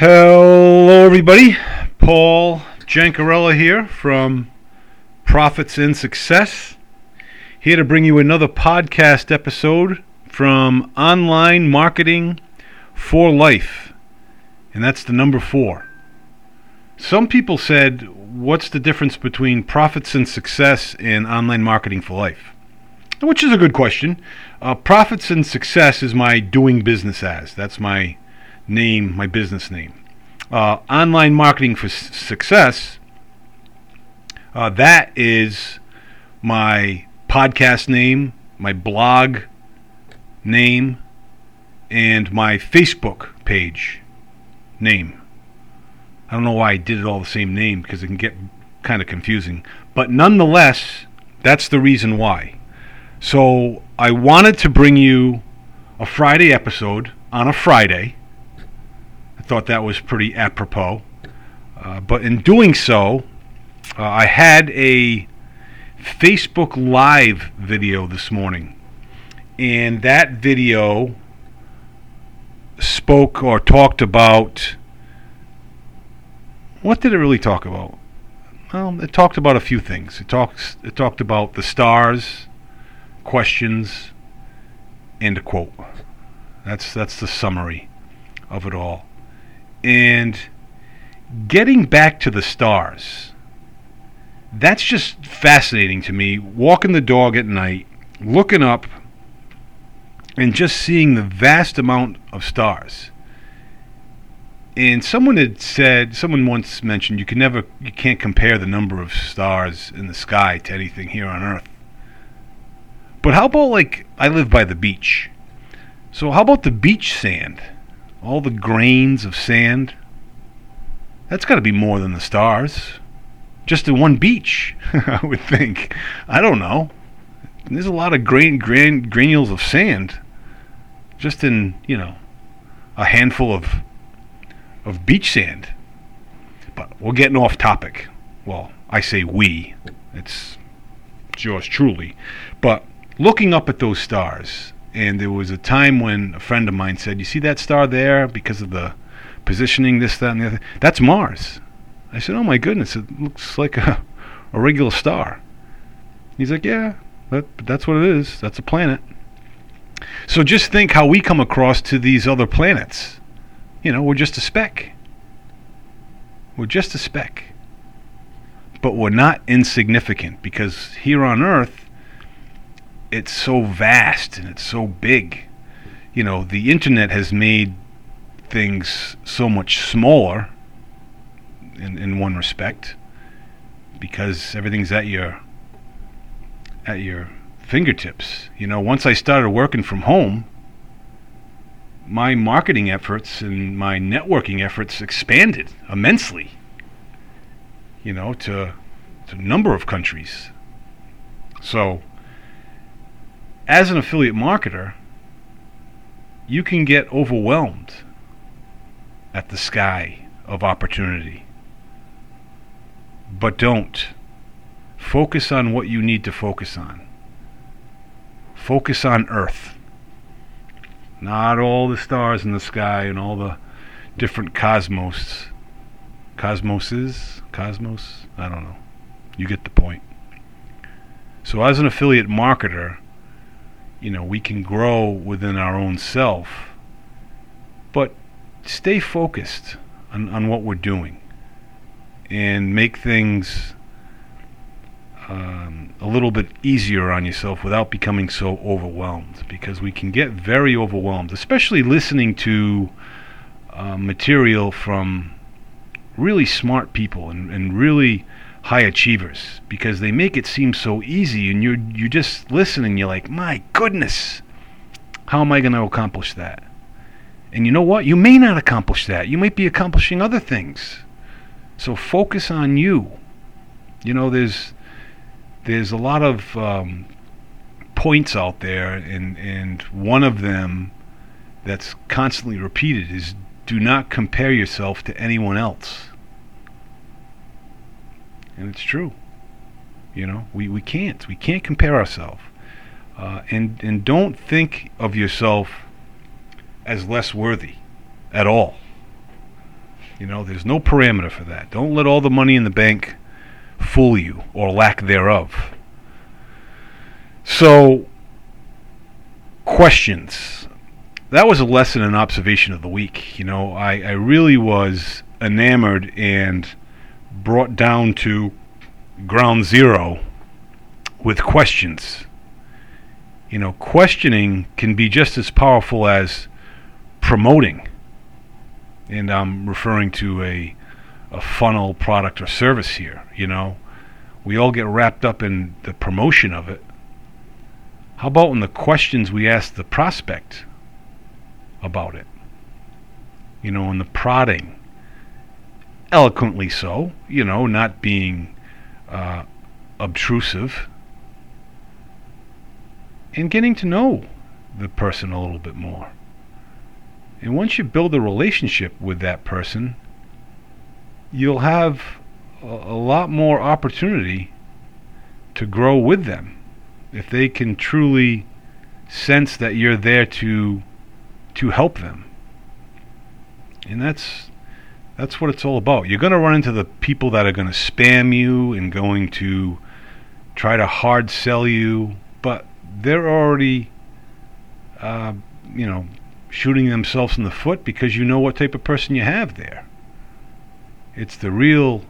Hello, everybody. Paul Jancarella here from Profits and Success. Here to bring you another podcast episode from Online Marketing for Life. And that's the number four. Some people said, What's the difference between profits and success and online marketing for life? Which is a good question. Uh, profits and success is my doing business as. That's my name, my business name. Uh, online marketing for s- success, uh, that is my podcast name, my blog name, and my Facebook page name. I don't know why I did it all the same name because it can get kind of confusing. But nonetheless, that's the reason why. So I wanted to bring you a Friday episode on a Friday thought that was pretty apropos. Uh, but in doing so, uh, I had a Facebook Live video this morning. And that video spoke or talked about. What did it really talk about? Well, it talked about a few things. It talks. It talked about the stars, questions, and a quote. That's that's the summary of it all. And getting back to the stars, that's just fascinating to me. Walking the dog at night, looking up, and just seeing the vast amount of stars. And someone had said, someone once mentioned, you can never, you can't compare the number of stars in the sky to anything here on Earth. But how about like I live by the beach, so how about the beach sand? All the grains of sand. That's got to be more than the stars. Just in one beach, I would think. I don't know. There's a lot of grain, grain granules of sand just in, you know, a handful of of beach sand. But we're getting off topic. Well, I say we. It's, it's yours truly. But looking up at those stars and there was a time when a friend of mine said, "You see that star there because of the positioning, this, that, and the other. That's Mars." I said, "Oh my goodness, it looks like a, a regular star." He's like, "Yeah, that, that's what it is. That's a planet." So just think how we come across to these other planets. You know, we're just a speck. We're just a speck. But we're not insignificant because here on Earth, it's so vast and it's so big. You know, the internet has made things so much smaller in in one respect because everything's at your at your fingertips. You know, once I started working from home, my marketing efforts and my networking efforts expanded immensely. You know, to, to a number of countries. So, as an affiliate marketer, you can get overwhelmed at the sky of opportunity. But don't. Focus on what you need to focus on. Focus on Earth. Not all the stars in the sky and all the different cosmos. Cosmoses? Cosmos? I don't know. You get the point. So, as an affiliate marketer, you know, we can grow within our own self, but stay focused on, on what we're doing and make things um, a little bit easier on yourself without becoming so overwhelmed because we can get very overwhelmed, especially listening to uh, material from really smart people and, and really high achievers because they make it seem so easy and you're you just listen and you're like my goodness how am i going to accomplish that? And you know what? You may not accomplish that. You might be accomplishing other things. So focus on you. You know there's there's a lot of um, points out there and and one of them that's constantly repeated is do not compare yourself to anyone else and it's true. You know, we, we can't. We can't compare ourselves. Uh, and, and don't think of yourself as less worthy at all. You know, there's no parameter for that. Don't let all the money in the bank fool you or lack thereof. So, questions. That was a lesson and observation of the week. You know, I, I really was enamored and brought down to ground zero with questions. You know, questioning can be just as powerful as promoting. And I'm referring to a a funnel product or service here, you know. We all get wrapped up in the promotion of it. How about in the questions we ask the prospect about it? You know, in the prodding. Eloquently so, you know, not being uh, obtrusive. And getting to know the person a little bit more. And once you build a relationship with that person, you'll have a, a lot more opportunity to grow with them if they can truly sense that you're there to to help them. And that's that's what it's all about. You're going to run into the people that are going to spam you and going to try to hard sell you, but they're already uh, you know shooting themselves in the foot because you know what type of person you have there. It's the real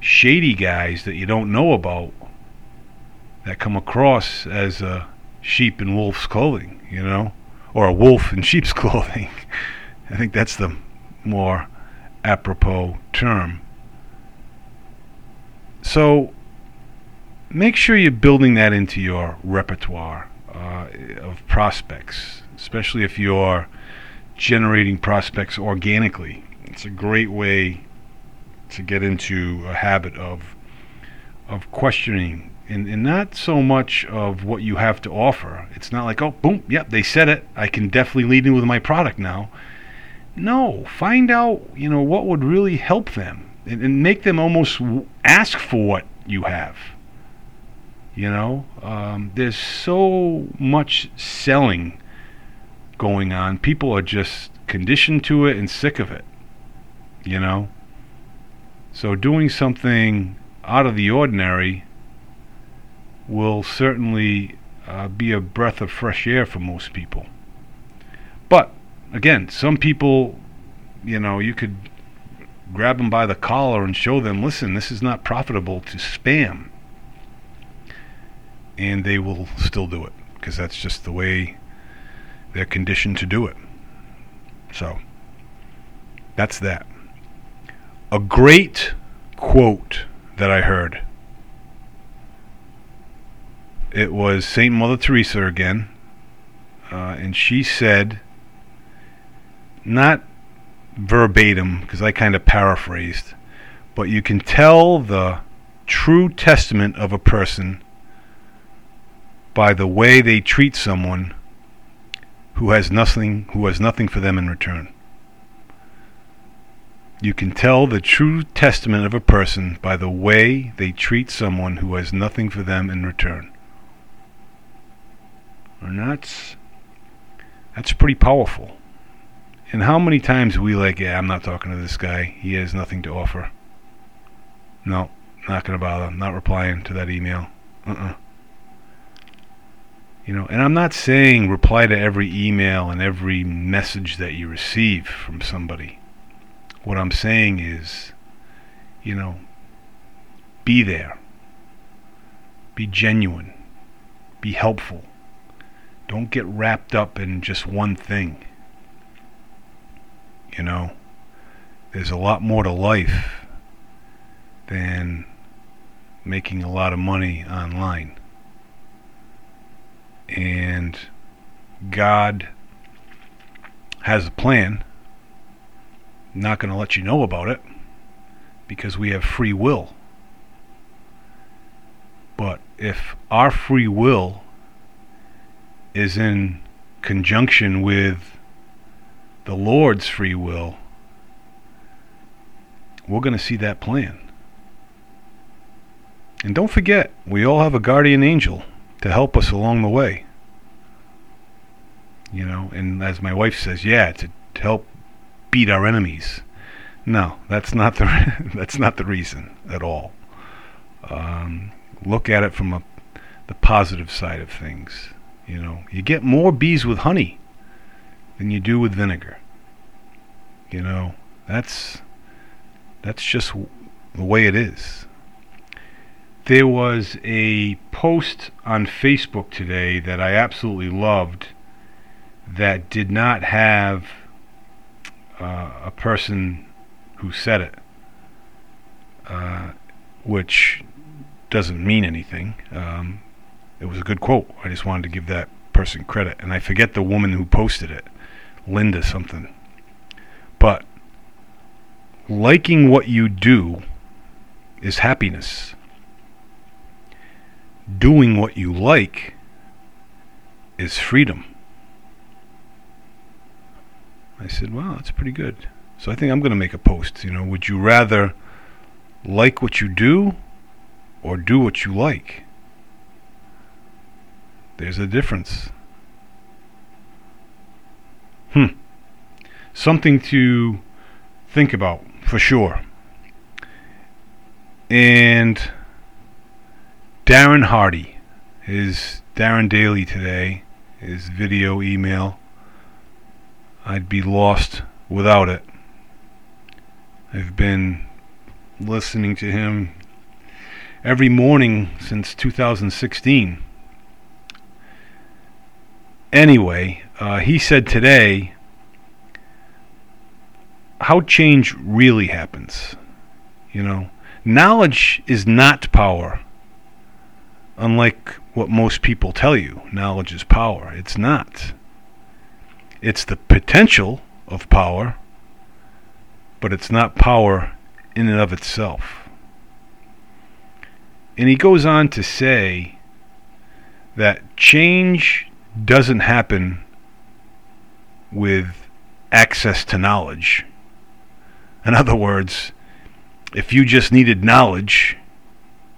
shady guys that you don't know about that come across as a sheep in wolf's clothing, you know, or a wolf in sheep's clothing. I think that's the more apropos term. So make sure you're building that into your repertoire uh, of prospects especially if you're generating prospects organically. It's a great way to get into a habit of of questioning and, and not so much of what you have to offer. It's not like, oh, boom, yep, they said it. I can definitely lead in with my product now. No, find out, you know, what would really help them and, and make them almost ask for what you have. You know, um, there's so much selling going on. People are just conditioned to it and sick of it. You know? So doing something out of the ordinary will certainly uh, be a breath of fresh air for most people. Again, some people, you know, you could grab them by the collar and show them, listen, this is not profitable to spam. And they will still do it because that's just the way they're conditioned to do it. So, that's that. A great quote that I heard. It was St. Mother Teresa again, uh, and she said, not verbatim, because I kind of paraphrased, but you can tell the true testament of a person by the way they treat someone who has nothing who has nothing for them in return. You can tell the true testament of a person by the way they treat someone who has nothing for them in return. And that's that's pretty powerful. And how many times we like, yeah, I'm not talking to this guy. He has nothing to offer. No, not gonna bother. I'm Not replying to that email. Uh-uh. You know, and I'm not saying reply to every email and every message that you receive from somebody. What I'm saying is, you know, be there. Be genuine. Be helpful. Don't get wrapped up in just one thing. You know, there's a lot more to life than making a lot of money online and God has a plan. not going to let you know about it because we have free will. But if our free will is in conjunction with the Lord's free will, we're going to see that plan. And don't forget, we all have a guardian angel to help us along the way. You know, and as my wife says, yeah, to, help beat our enemies, No, that's not the that's not the reason at all. Um, look at it from a, the positive side of things. You know, you get more bees with honey than you do with vinegar. You know, that's that's just the way it is. There was a post on Facebook today that I absolutely loved that did not have uh, a person who said it, uh, which doesn't mean anything. Um, it was a good quote. I just wanted to give that person credit. And I forget the woman who posted it, Linda something. But liking what you do is happiness. Doing what you like is freedom. I said, "Wow, that's pretty good." So I think I'm going to make a post. You know, would you rather like what you do or do what you like? There's a difference. Hmm. Something to think about for sure. And Darren Hardy, his Darren Daily today, his video email I'd be lost without it. I've been listening to him every morning since 2016. Anyway, uh, he said today how change really happens. You know, knowledge is not power. Unlike what most people tell you, knowledge is power. It's not. It's the potential of power, but it's not power in and of itself. And he goes on to say that change doesn't happen with access to knowledge. In other words, if you just needed knowledge,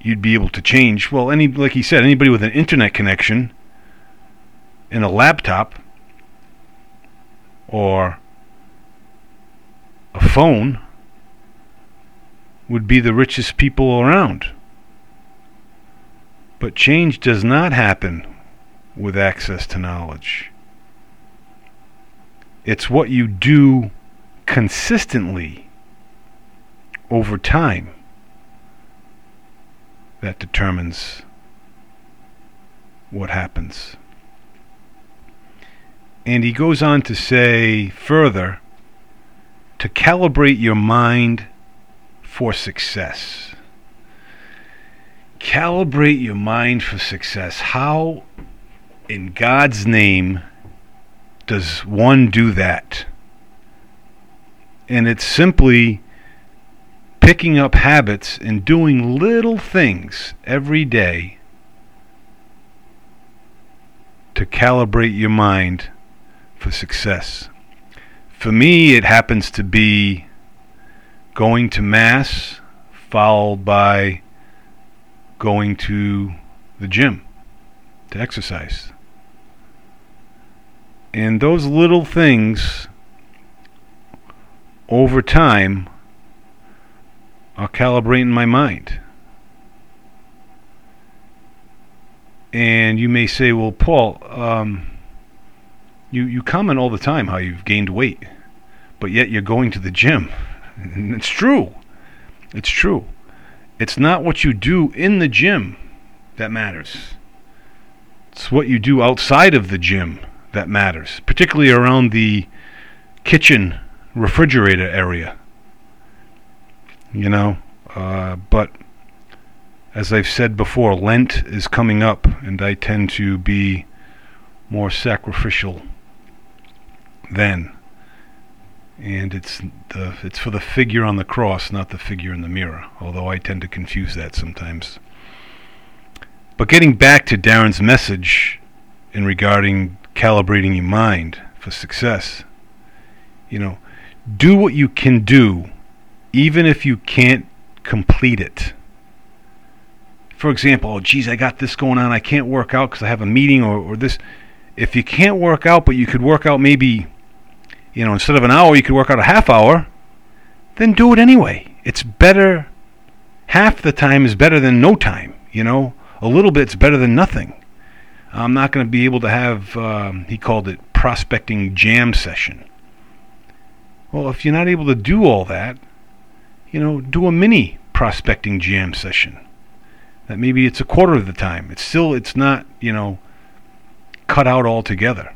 you'd be able to change. Well, any like he said, anybody with an internet connection and a laptop or a phone would be the richest people around. But change does not happen with access to knowledge. It's what you do consistently over time that determines what happens. And he goes on to say further to calibrate your mind for success. Calibrate your mind for success. How, in God's name, does one do that? And it's simply picking up habits and doing little things every day to calibrate your mind for success. For me, it happens to be going to Mass followed by going to the gym to exercise. And those little things over time are calibrating my mind. And you may say, well, Paul, um, you you comment all the time how you've gained weight, but yet you're going to the gym. And it's true. It's true. It's not what you do in the gym that matters. It's what you do outside of the gym that matters, particularly around the kitchen refrigerator area. You know, uh, but as I've said before, Lent is coming up, and I tend to be more sacrificial then. And it's the it's for the figure on the cross, not the figure in the mirror. Although I tend to confuse that sometimes. But getting back to Darren's message in regarding calibrating your mind for success, you know, do what you can do, even if you can't complete it. For example, oh, geez, I got this going on. I can't work out because I have a meeting or, or this. If you can't work out, but you could work out maybe you know, instead of an hour, you could work out a half hour, then do it anyway. It's better. Half the time is better than no time. You know, a little bit's better than nothing. I'm not going to be able to have. Um, he called it prospecting jam session. Well, if you're not able to do all that, you know, do a mini prospecting jam session. That maybe it's a quarter of the time. It's still it's not, you know, cut out altogether.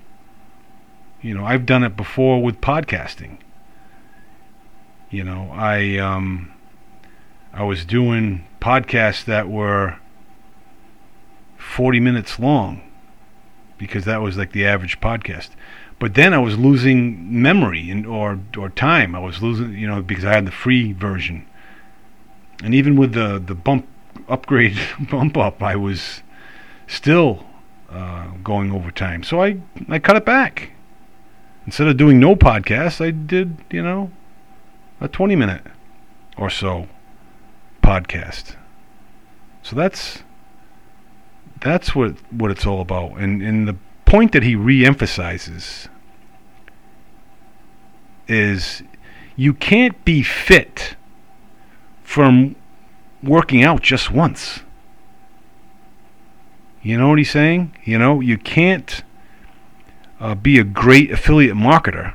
You know, I've done it before with podcasting. You know, I um I was doing podcasts that were 40 minutes long because that was like the average podcast. But then I was losing memory and or or time. I was losing, you know, because I had the free version. And even with the the bump upgrade bump up, I was still uh, going over time. So I I cut it back. Instead of doing no podcast, I did you know a 20 minute or so podcast. So that's that's what what it's all about. And and the point that he re-emphasizes is you can't be fit from working out just once. You know what he's saying? You know, you can't uh, be a great affiliate marketer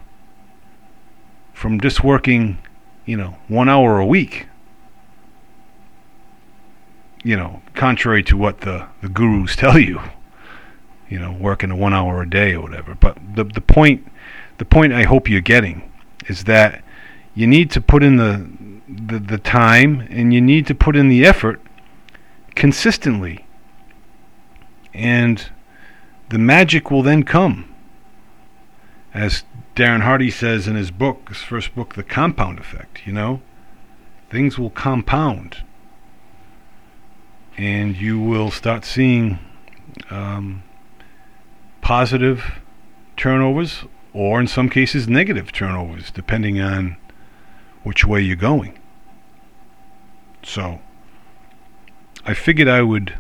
from just working, you know, one hour a week. You know, contrary to what the, the gurus tell you, you know, working a one hour a day or whatever. But the the point the point I hope you're getting is that you need to put in the, the, the time and you need to put in the effort consistently. And the magic will then come. As Darren Hardy says in his book, his first book, The Compound Effect, you know, things will compound. And you will start seeing um, positive turnovers or in some cases negative turnovers, depending on which way you're going. So I figured I would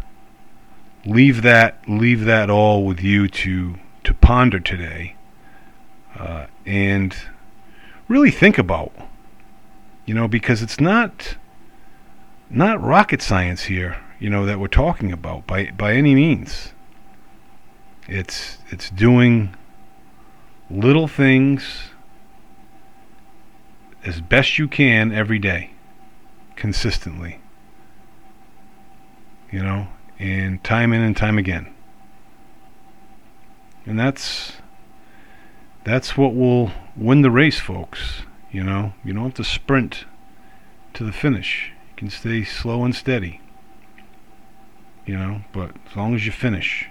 leave that leave that all with you to to ponder today uh, and really think about you know because it's not not rocket science here you know that we're talking about by by any means it's it's doing little things as best you can every day, consistently. You know, and time in and time again. And that's that's what will win the race, folks. You know, you don't have to sprint to the finish. You can stay slow and steady. You know, but as long as you finish,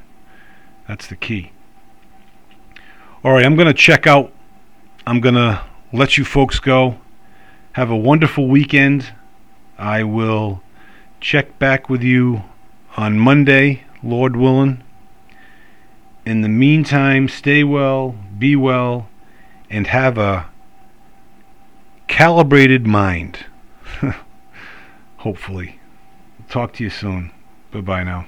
that's the key. All right, I'm going to check out. I'm going to let you folks go. Have a wonderful weekend. I will check back with you on Monday, Lord willing. In the meantime, stay well, be well, and have a calibrated mind. Hopefully. Talk to you soon. Bye now.